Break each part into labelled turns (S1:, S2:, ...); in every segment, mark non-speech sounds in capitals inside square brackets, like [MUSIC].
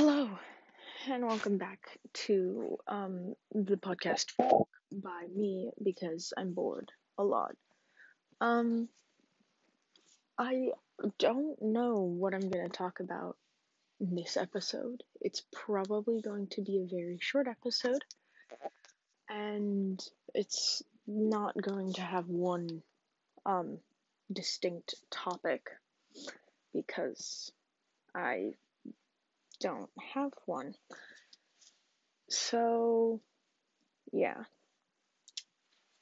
S1: Hello, and welcome back to um, the podcast by me because I'm bored a lot. Um, I don't know what I'm going to talk about in this episode. It's probably going to be a very short episode, and it's not going to have one um, distinct topic because I don't have one. So, yeah.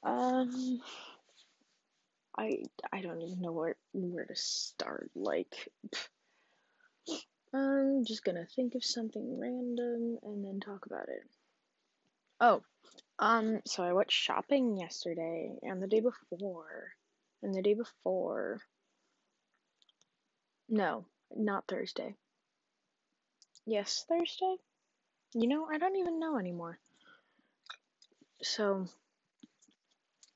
S1: Um, I I don't even know where where to start. Like, I'm just gonna think of something random and then talk about it. Oh, um, so I went shopping yesterday and the day before, and the day before. No, not Thursday. Yes, Thursday? You know, I don't even know anymore. So,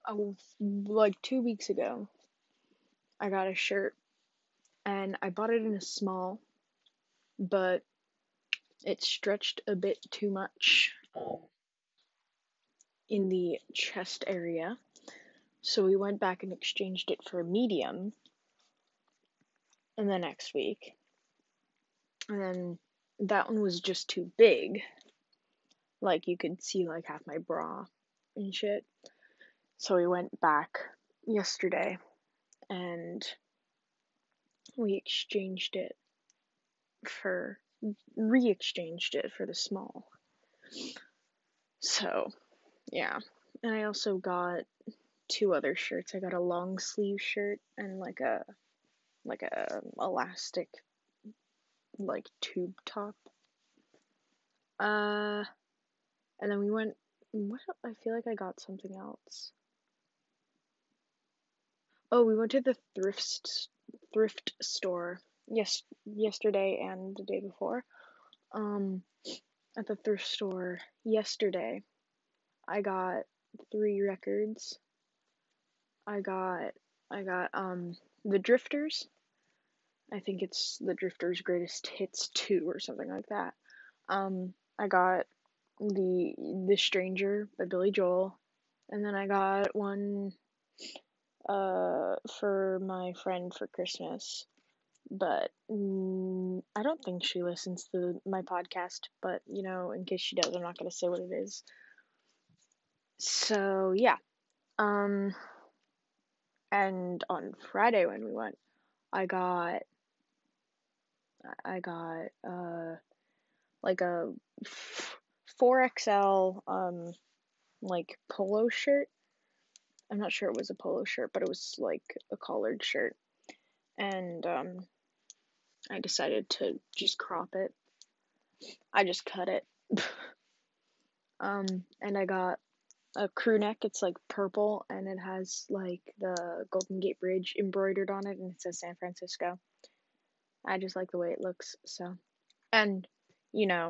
S1: oh, like two weeks ago, I got a shirt and I bought it in a small, but it stretched a bit too much in the chest area. So we went back and exchanged it for a medium. And the next week. And then that one was just too big. Like you could see like half my bra and shit. So we went back yesterday and we exchanged it for re exchanged it for the small. So, yeah. And I also got two other shirts. I got a long sleeve shirt and like a like a elastic like tube top. Uh, and then we went. What? I feel like I got something else. Oh, we went to the thrift thrift store yes yesterday and the day before. Um, at the thrift store yesterday, I got three records. I got I got um the Drifters I think it's the Drifters' Greatest Hits 2 or something like that. Um, I got the The Stranger by Billy Joel, and then I got one uh for my friend for Christmas. But mm, I don't think she listens to my podcast, but you know, in case she does, I'm not going to say what it is. So, yeah. Um and on Friday when we went, I got I got uh like a [LAUGHS] 4XL um like polo shirt. I'm not sure it was a polo shirt, but it was like a collared shirt. And um I decided to just crop it. I just cut it. [LAUGHS] um and I got a crew neck. It's like purple and it has like the Golden Gate Bridge embroidered on it and it says San Francisco. I just like the way it looks, so. And, you know,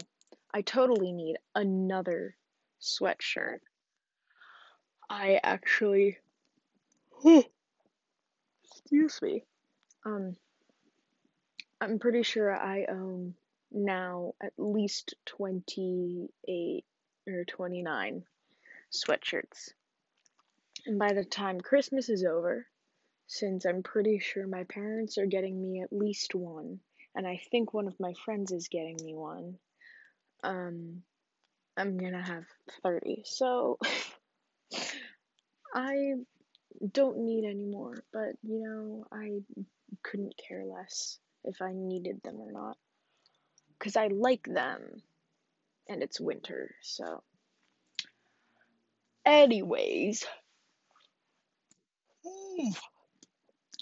S1: I totally need another sweatshirt. I actually. excuse me. Um, I'm pretty sure I own now at least 28 or 29 sweatshirts. And by the time Christmas is over, since I'm pretty sure my parents are getting me at least one, and I think one of my friends is getting me one. Um, I'm gonna have 30. So, [LAUGHS] I don't need any more, but you know, I couldn't care less if I needed them or not. Because I like them, and it's winter, so. Anyways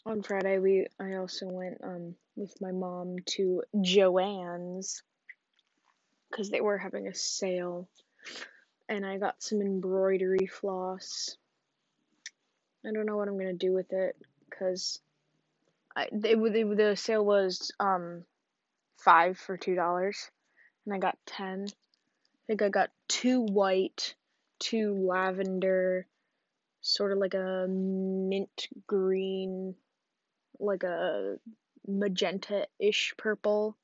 S1: on Friday we I also went um with my mom to Joann's because they were having a sale and I got some embroidery floss. I don't know what I'm gonna do with it because I they, they, the sale was um five for two dollars and I got ten. I think I got two white, two lavender, sort of like a mint green like a magenta-ish purple.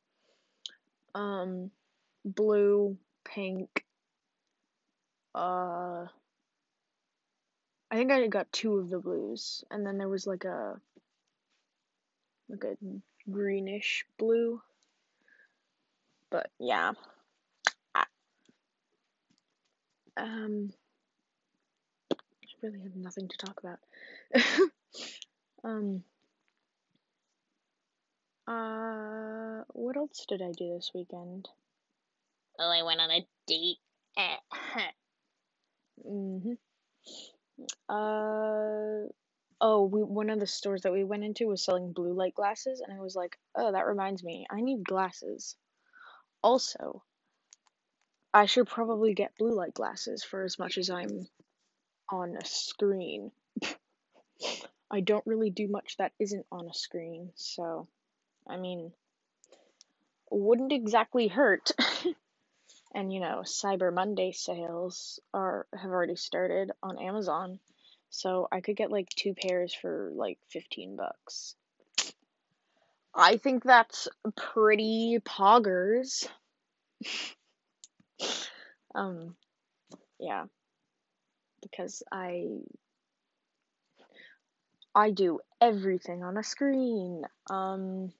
S1: Um, blue, pink. Uh, I think I got two of the blues, and then there was like a like a greenish blue. But yeah. Um, I really have nothing to talk about. [LAUGHS] um, uh, what else did I do this weekend?
S2: Oh, I went on a date. [LAUGHS]
S1: mm-hmm. Uh, oh, we one of the stores that we went into was selling blue light glasses, and I was like, oh, that reminds me, I need glasses. Also, I should probably get blue light glasses for as much as I'm on a screen. [LAUGHS] I don't really do much that isn't on a screen, so I mean, wouldn't exactly hurt. [LAUGHS] and you know, Cyber Monday sales are have already started on Amazon, so I could get like two pairs for like 15 bucks. I think that's pretty poggers. [LAUGHS] um yeah. Because I I do everything on a screen. Um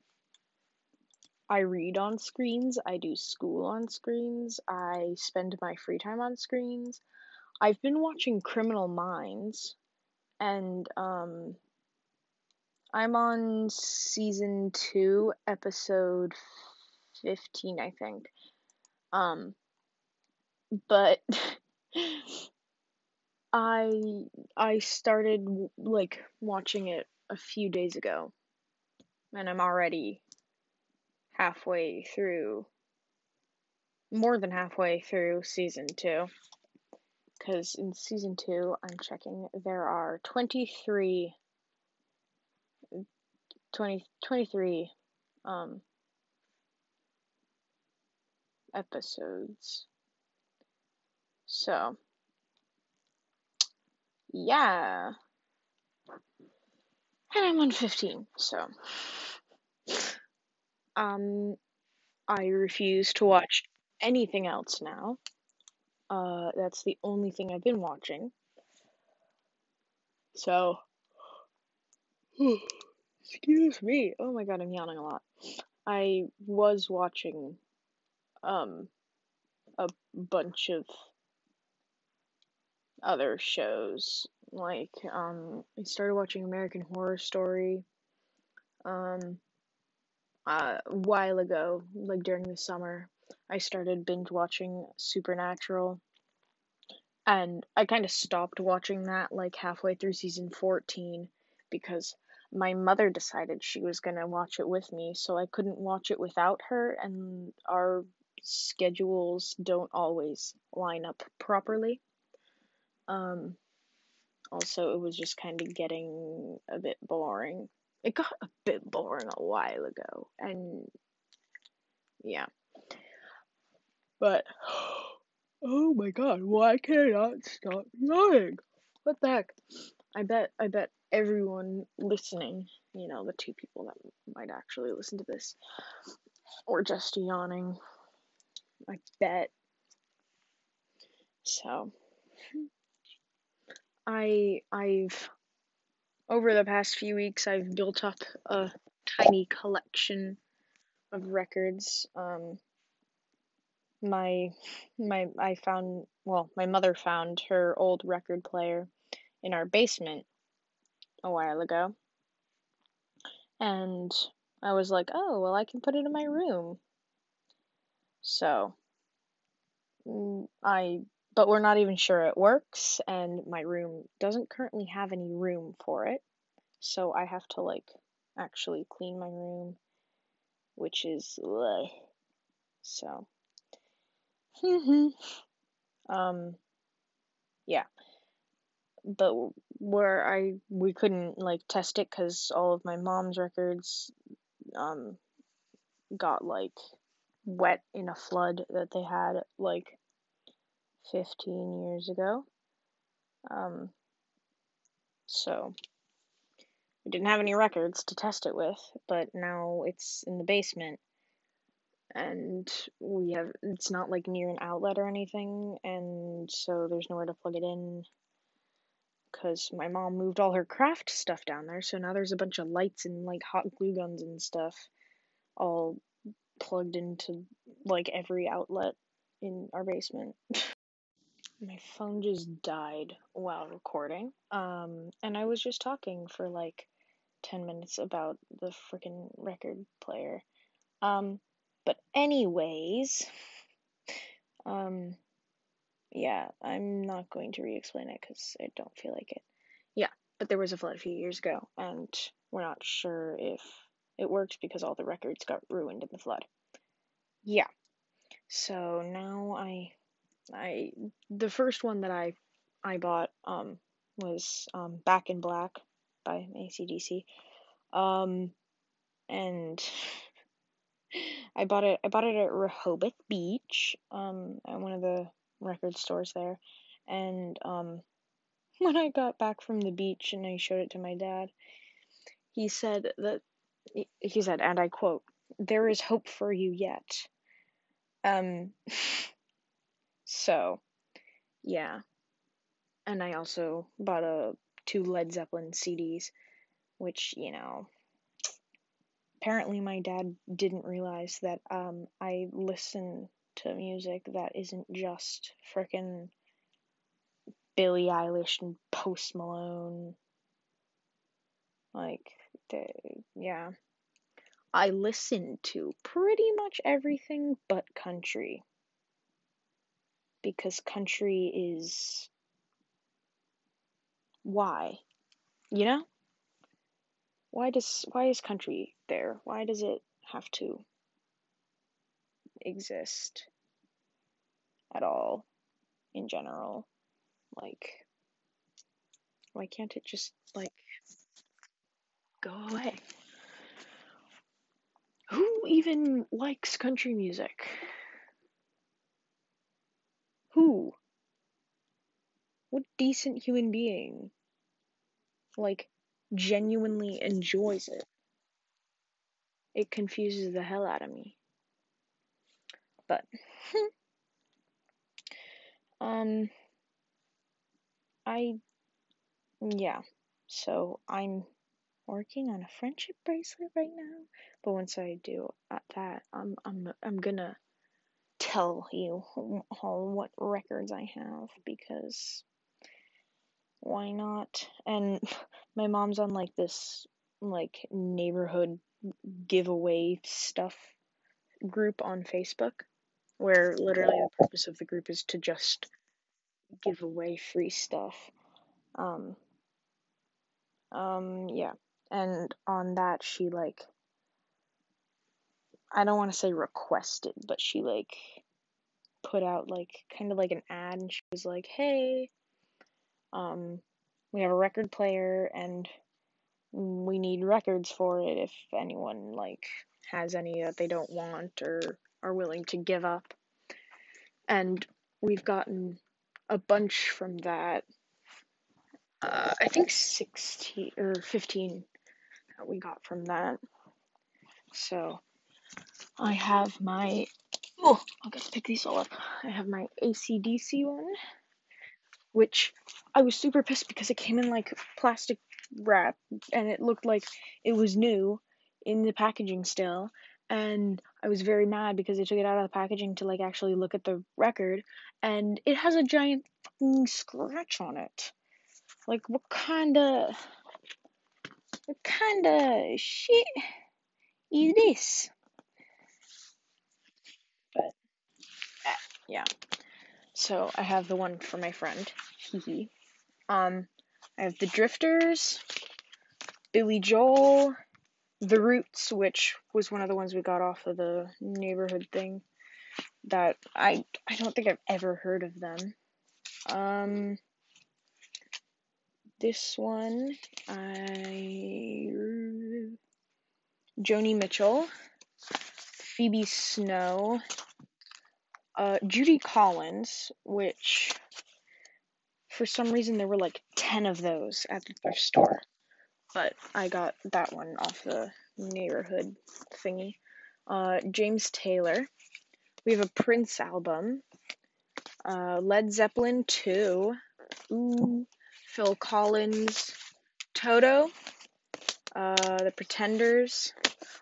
S1: I read on screens, I do school on screens, I spend my free time on screens. I've been watching Criminal Minds and um I'm on season 2, episode 15, I think. Um but [LAUGHS] I I started like watching it a few days ago and I'm already halfway through more than halfway through season 2 cuz in season 2 I'm checking there are 23 20 23 um episodes. So yeah. And I'm on 15 so um I refuse to watch anything else now. Uh, that's the only thing I've been watching. So, [SIGHS] excuse me. Oh my god, I'm yawning a lot. I was watching um a bunch of other shows. Like um I started watching American Horror Story um uh, a while ago, like during the summer. I started binge watching Supernatural. And I kind of stopped watching that like halfway through season 14 because my mother decided she was going to watch it with me, so I couldn't watch it without her, and our schedules don't always line up properly. Um, also, it was just kind of getting a bit boring. It got a bit boring a while ago, and yeah. But [GASPS] oh my god, why can't I stop yawning? What the heck? I bet I bet everyone listening, you know, the two people that might actually listen to this, or just yawning. I bet. So I I've over the past few weeks I've built up a tiny collection of records. Um my my I found well, my mother found her old record player in our basement a while ago. And I was like, "Oh, well, I can put it in my room." So, mm, I but we're not even sure it works and my room doesn't currently have any room for it. So, I have to like actually clean my room, which is ugh. so [LAUGHS] um yeah but where I we couldn't like test it because all of my mom's records um got like wet in a flood that they had like 15 years ago. Um so we didn't have any records to test it with, but now it's in the basement and we have it's not like near an outlet or anything, and so there's nowhere to plug it in because my mom moved all her craft stuff down there, so now there's a bunch of lights and like hot glue guns and stuff all plugged into like every outlet in our basement. [LAUGHS] my phone just died while recording. Um, and I was just talking for like 10 minutes about the freaking record player. Um, but anyways, um, yeah, I'm not going to re-explain it because I don't feel like it. Yeah, but there was a flood a few years ago, and we're not sure if it worked because all the records got ruined in the flood. Yeah. So now I I the first one that I I bought um was um Back in Black by ACDC. Um and [LAUGHS] I bought it I bought it at Rehoboth Beach, um at one of the record stores there. And um [LAUGHS] when I got back from the beach and I showed it to my dad, he said that he said and I quote, "There is hope for you yet." Um [LAUGHS] So, yeah. And I also bought a two Led Zeppelin CDs, which, you know, apparently my dad didn't realize that um I listen to music that isn't just frickin' Billie Eilish and Post Malone. Like, the, yeah. I listen to pretty much everything but country because country is why you know? Why does why is country there? Why does it have to exist at all in general? Like why can't it just like go away? Who even likes country music who? What decent human being, like, genuinely enjoys it? It confuses the hell out of me. But, [LAUGHS] um, I, yeah, so I'm working on a friendship bracelet right now. But once I do that, I'm I'm I'm gonna tell you all what records I have because why not? And [LAUGHS] my mom's on like this like neighborhood giveaway stuff group on Facebook where literally the purpose of the group is to just give away free stuff. Um um yeah. And on that she like I don't want to say requested, but she like put out like kind of like an ad and she was like, "Hey, um we have a record player and we need records for it if anyone like has any that they don't want or are willing to give up." And we've gotten a bunch from that. Uh, I think 16 or 15 that we got from that. So I have my oh I'll to pick these all up. I have my ACDC one, which I was super pissed because it came in like plastic wrap and it looked like it was new in the packaging still. And I was very mad because they took it out of the packaging to like actually look at the record and it has a giant fucking scratch on it. Like what kinda what kinda shit is this? Yeah. So I have the one for my friend. Hee Um, I have the Drifters, Billy Joel, The Roots, which was one of the ones we got off of the neighborhood thing. That I I don't think I've ever heard of them. Um, this one I Joni Mitchell, Phoebe Snow, uh, Judy Collins, which for some reason there were like 10 of those at the thrift store. But I got that one off the neighborhood thingy. uh, James Taylor. We have a Prince album, uh, Led Zeppelin 2, ooh, Phil Collins, Toto, uh, The Pretenders.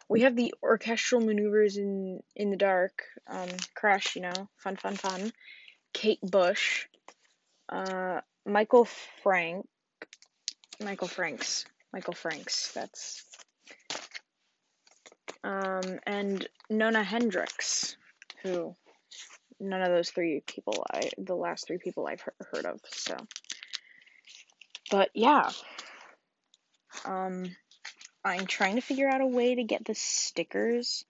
S1: We have the orchestral maneuvers in in the dark, um, Crash, you know, fun, fun, fun. Kate Bush, uh, Michael Frank, Michael Franks, Michael Franks. That's um, and Nona Hendryx, who none of those three people I the last three people I've he- heard of. So, but yeah, um, I'm trying to figure out a way to get the stickers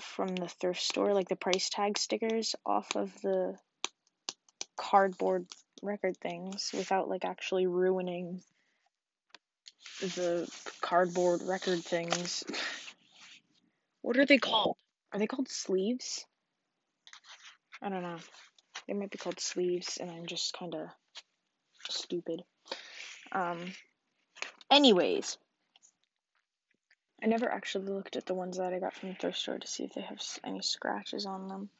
S1: from the thrift store, like the price tag stickers, off of the cardboard record things without like actually ruining the cardboard record things. What are they called? Are they called sleeves? I don't know. They might be called sleeves, and I'm just kind of stupid. Um. Anyways, I never actually looked at the ones that I got from the thrift store to see if they have any scratches on them.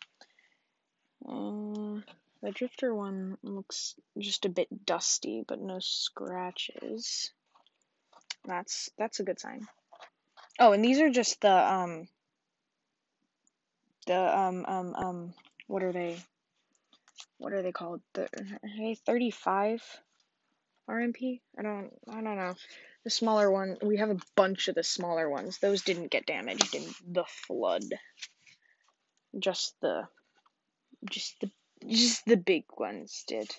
S1: Um, the drifter one looks just a bit dusty, but no scratches. That's that's a good sign. Oh, and these are just the um the um um um what are they? What are they called? The hey 35 RMP? I don't I don't know. The smaller one, we have a bunch of the smaller ones. Those didn't get damaged in the flood. Just the just the just the big ones did.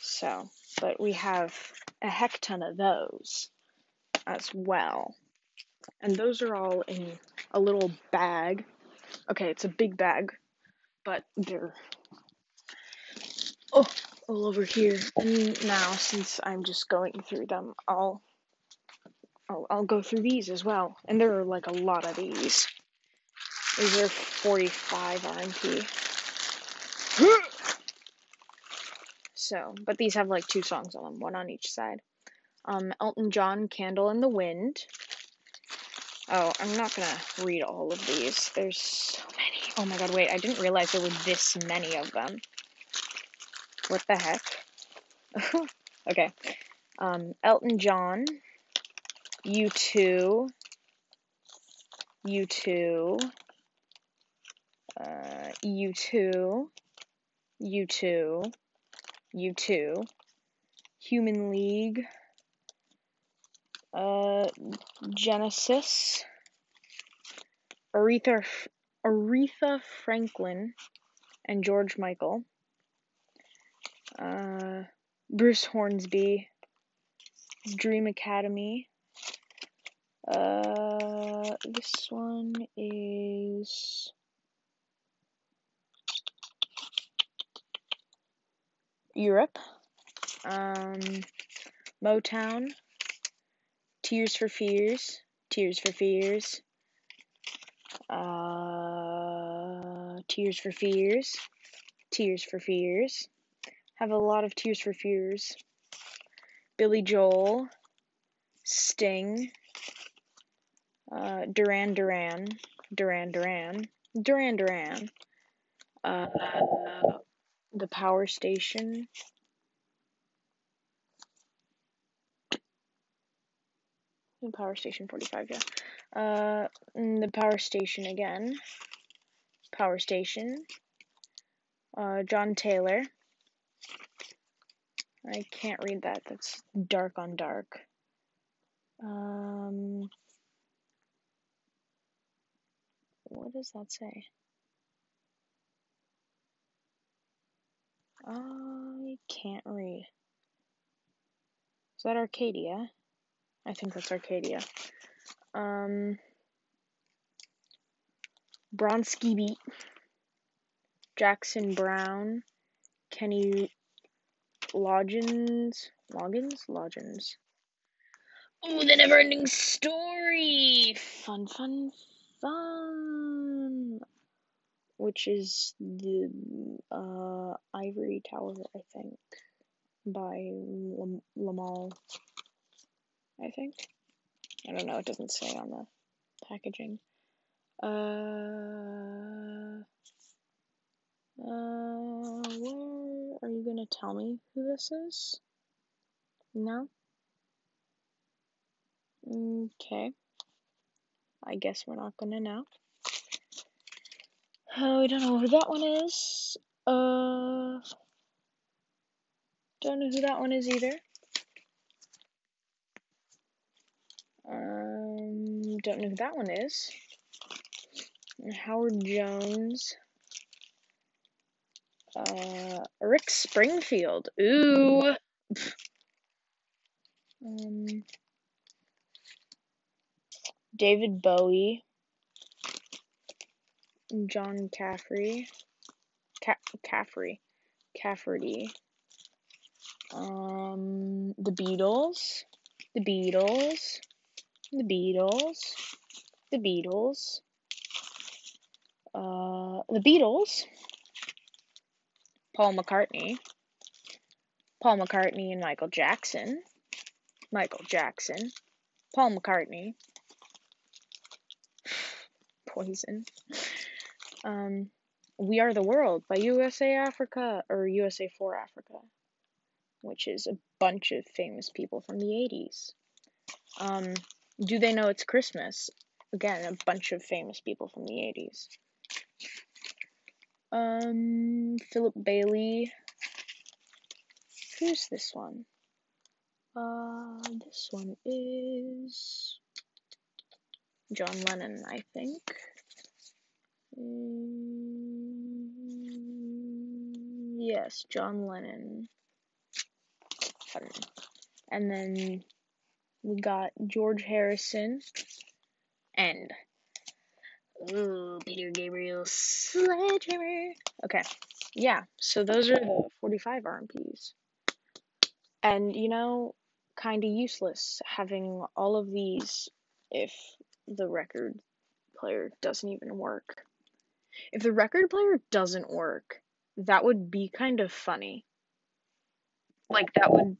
S1: So, but we have a heck ton of those as well. And those are all in a little bag. Okay, it's a big bag, but they're oh all over here. And now since I'm just going through them, I'll I'll, I'll go through these as well. And there are like a lot of these. These are 45 RMP. [GASPS] So, but these have like two songs on them, one on each side. Um, Elton John, Candle in the Wind. Oh, I'm not gonna read all of these. There's so many. Oh my god, wait, I didn't realize there were this many of them. What the heck? [LAUGHS] okay. Um, Elton John, U2, U2, uh, U2, U2, U2, Human League, uh, Genesis, Aretha, Aretha Franklin, and George Michael, uh, Bruce Hornsby, Dream Academy. Uh, this one is Europe. Um, Motown. Tears for Fears. Tears for Fears. Uh, Tears for Fears. Tears for Fears. Have a lot of Tears for Fears. Billy Joel. Sting. Uh, Duran Duran. Duran Duran. Duran Duran. Uh, the Power Station. The Power Station 45, yeah. Uh, mm, the Power Station again. Power Station. Uh, John Taylor. I can't read that. That's dark on dark. Um, what does that say? I can't read. Is that Arcadia? I think that's Arcadia. Um, Bronski Beat. Jackson Browne. Kenny Loggins. Logins? Logins. Oh, the never ending story! Fun, fun, fun! Which is the uh, Ivory Tower, I think, by Lam- Lamal. I think. I don't know, it doesn't say on the packaging. Uh, uh, where are you gonna tell me who this is? No? Okay. I guess we're not gonna know. Oh, we don't know who that one is. Uh, don't know who that one is either. Um, don't know who that one is. Howard Jones. Uh, Rick Springfield. Ooh. Um, David Bowie. John Caffrey. Ca- Caffrey. Cafferty. Um, the Beatles. The Beatles. The Beatles. The Beatles. Uh, the Beatles. Paul McCartney. Paul McCartney and Michael Jackson. Michael Jackson. Paul McCartney. [SIGHS] Poison. Um, We Are the World by USA Africa or USA for Africa, which is a bunch of famous people from the 80s. Um, Do They Know It's Christmas? Again, a bunch of famous people from the 80s. Um, Philip Bailey. Who's this one? Uh, this one is John Lennon, I think. Mm, yes, John Lennon. And then we got George Harrison and ooh, Peter Gabriel Sledgehammer. Okay, yeah. So those are the 45 RMPs, and you know, kind of useless having all of these if the record player doesn't even work. If the record player doesn't work, that would be kind of funny. Like that would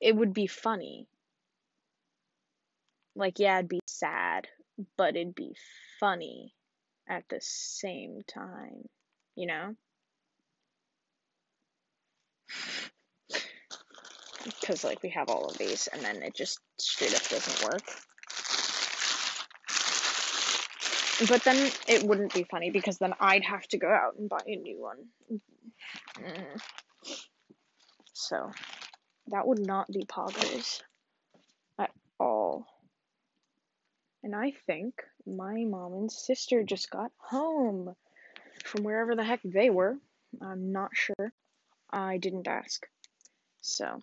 S1: it would be funny. Like yeah, it'd be sad, but it'd be funny at the same time, you know? Cuz like we have all of these and then it just straight up doesn't work. But then it wouldn't be funny because then I'd have to go out and buy a new one. Mm. So that would not be poggers at all. And I think my mom and sister just got home from wherever the heck they were. I'm not sure. I didn't ask. So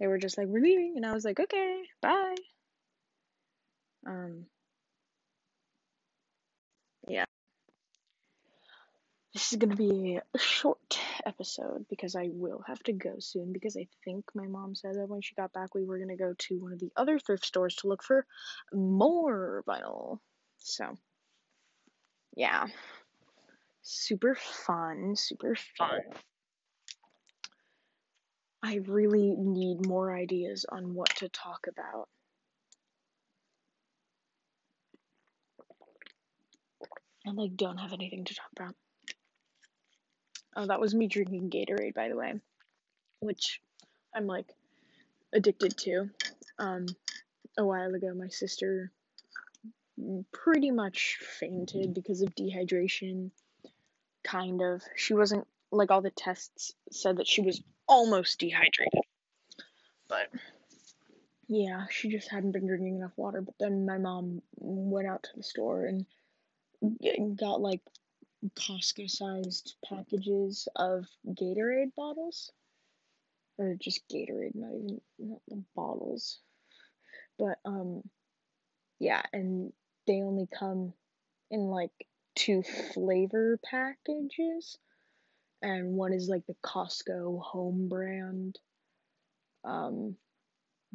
S1: they were just like, we're leaving. And I was like, okay, bye. Um, yeah. This is gonna be a short episode because I will have to go soon because I think my mom said that when she got back we were gonna go to one of the other thrift stores to look for more vinyl. So yeah. Super fun, super fun. I really need more ideas on what to talk about. I like don't have anything to talk about. Oh, that was me drinking Gatorade, by the way, which I'm like addicted to. Um, a while ago, my sister pretty much fainted because of dehydration. Kind of. She wasn't like all the tests said that she was almost dehydrated, but yeah, she just hadn't been drinking enough water. But then my mom went out to the store and got like Costco sized packages of Gatorade bottles. Or just Gatorade, not even not the bottles. But um yeah, and they only come in like two flavor packages. And one is like the Costco home brand. Um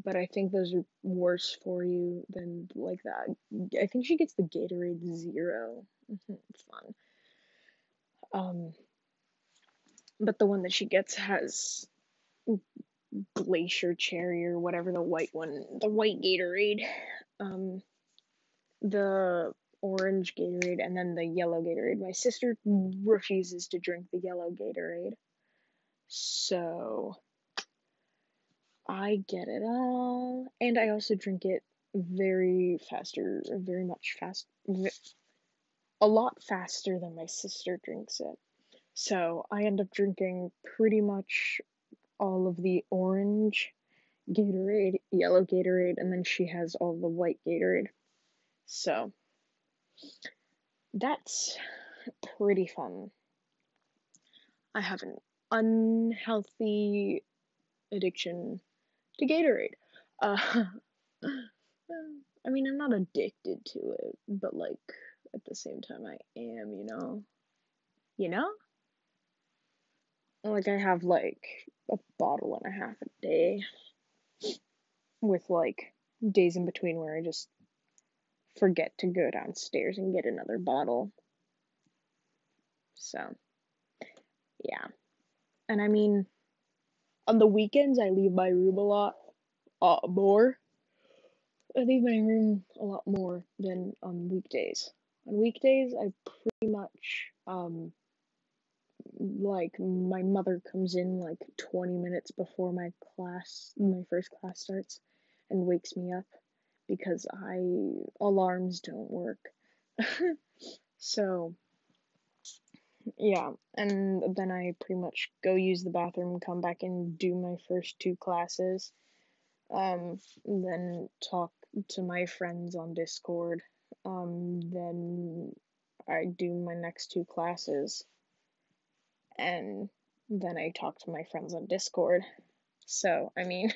S1: but I think those are worse for you than like that. I think she gets the Gatorade Zero. it's [LAUGHS] fun. Um, but the one that she gets has glacier cherry or whatever the white one, the white Gatorade. Um, the orange Gatorade and then the yellow Gatorade. My sister refuses to drink the yellow Gatorade. So I get it all. And I also drink it very faster, very much fast, a lot faster than my sister drinks it. So I end up drinking pretty much all of the orange Gatorade, yellow Gatorade, and then she has all the white Gatorade. So that's pretty fun. I have an unhealthy addiction to Gatorade. Uh, [LAUGHS] I mean, I'm not addicted to it, but like at the same time, I am, you know? You know? Like, I have like a bottle and a half a day with like days in between where I just forget to go downstairs and get another bottle. So, yeah. And I mean, on the weekends, I leave my room a lot uh, more. I leave my room a lot more than on weekdays. On weekdays, I pretty much, um, like, my mother comes in like 20 minutes before my class, my first class starts, and wakes me up because I alarms don't work. [LAUGHS] so yeah, and then I pretty much go use the bathroom, come back and do my first two classes. Um, then talk to my friends on Discord. Um, then I do my next two classes. And then I talk to my friends on Discord. So, I mean,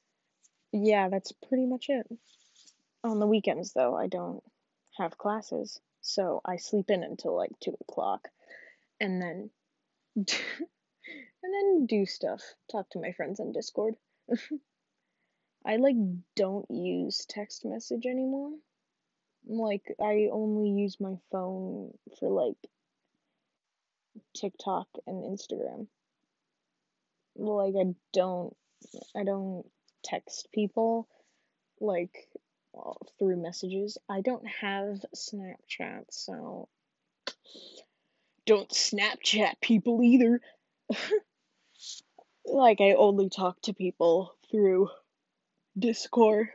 S1: [LAUGHS] yeah, that's pretty much it. On the weekends, though, I don't have classes, so I sleep in until like 2 o'clock and then [LAUGHS] and then do stuff. Talk to my friends on Discord. [LAUGHS] I like don't use text message anymore. Like I only use my phone for like TikTok and Instagram. Like I don't I don't text people like through messages. I don't have Snapchat, so don't Snapchat people either. [LAUGHS] like I only talk to people through Discord.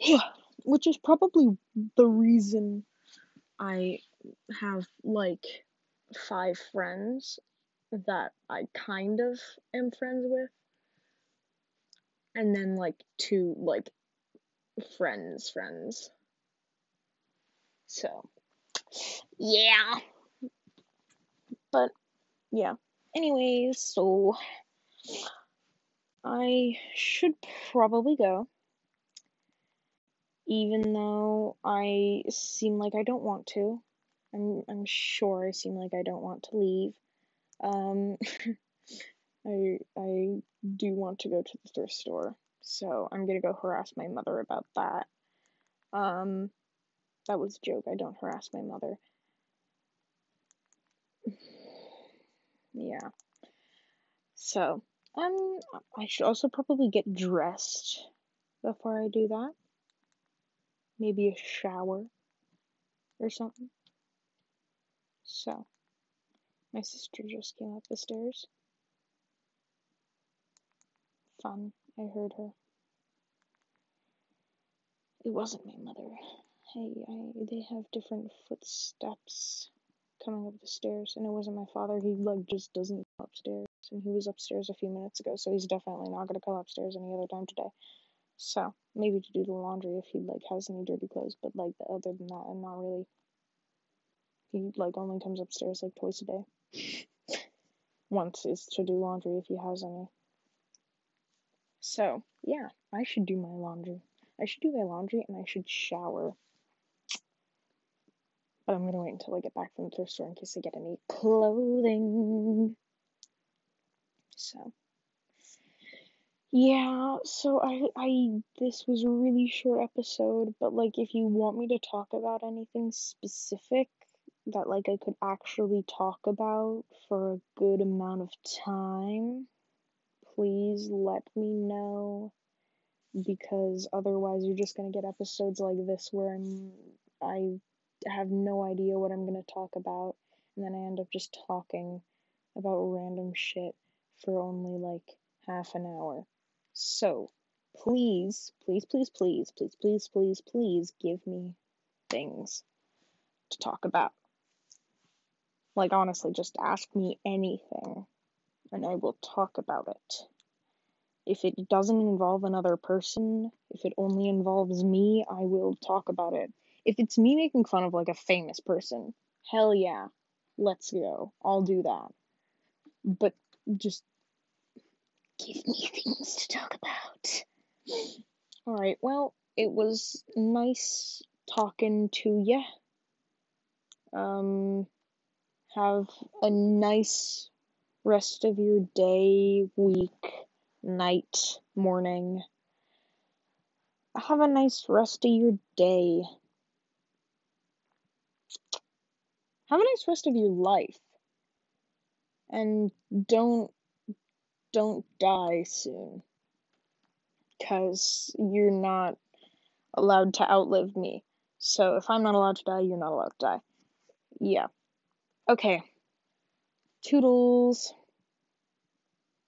S1: [SIGHS] Which is probably the reason I have like five friends that I kind of am friends with. And then like two like friends friends. So yeah. But yeah. Anyways, so I should probably go. Even though I seem like I don't want to. I'm I'm sure I seem like I don't want to leave. Um [LAUGHS] I I do want to go to the thrift store. So I'm gonna go harass my mother about that. Um that was a joke. I don't harass my mother. [SIGHS] yeah. So, um, I should also probably get dressed before I do that. Maybe a shower or something. So, my sister just came up the stairs. Fun, I heard her. It wasn't my mother. Hey, I, they have different footsteps coming up the stairs, and it wasn't my father. He like just doesn't go upstairs, and he was upstairs a few minutes ago, so he's definitely not gonna come upstairs any other time today. So maybe to do the laundry if he like has any dirty clothes, but like other than that, I'm not really. He like only comes upstairs like twice a day. [LAUGHS] Once is to do laundry if he has any. So yeah, I should do my laundry. I should do my laundry and I should shower. But I'm gonna wait until I get back from the thrift store in case I get any clothing. So yeah, so I I this was a really short episode, but like if you want me to talk about anything specific that like I could actually talk about for a good amount of time, please let me know because otherwise you're just gonna get episodes like this where I'm I have no idea what I'm gonna talk about and then I end up just talking about random shit for only like half an hour. So please, please, please, please, please, please, please, please give me things to talk about. Like honestly, just ask me anything and I will talk about it. If it doesn't involve another person, if it only involves me, I will talk about it. If it's me making fun of like a famous person, hell yeah, let's go. I'll do that. But just give me things to talk about. Alright, well, it was nice talking to you. Um, have a nice rest of your day, week, night, morning. Have a nice rest of your day. Have a nice rest of your life. And don't don't die soon. Cuz you're not allowed to outlive me. So if I'm not allowed to die, you're not allowed to die. Yeah. Okay. Toodles.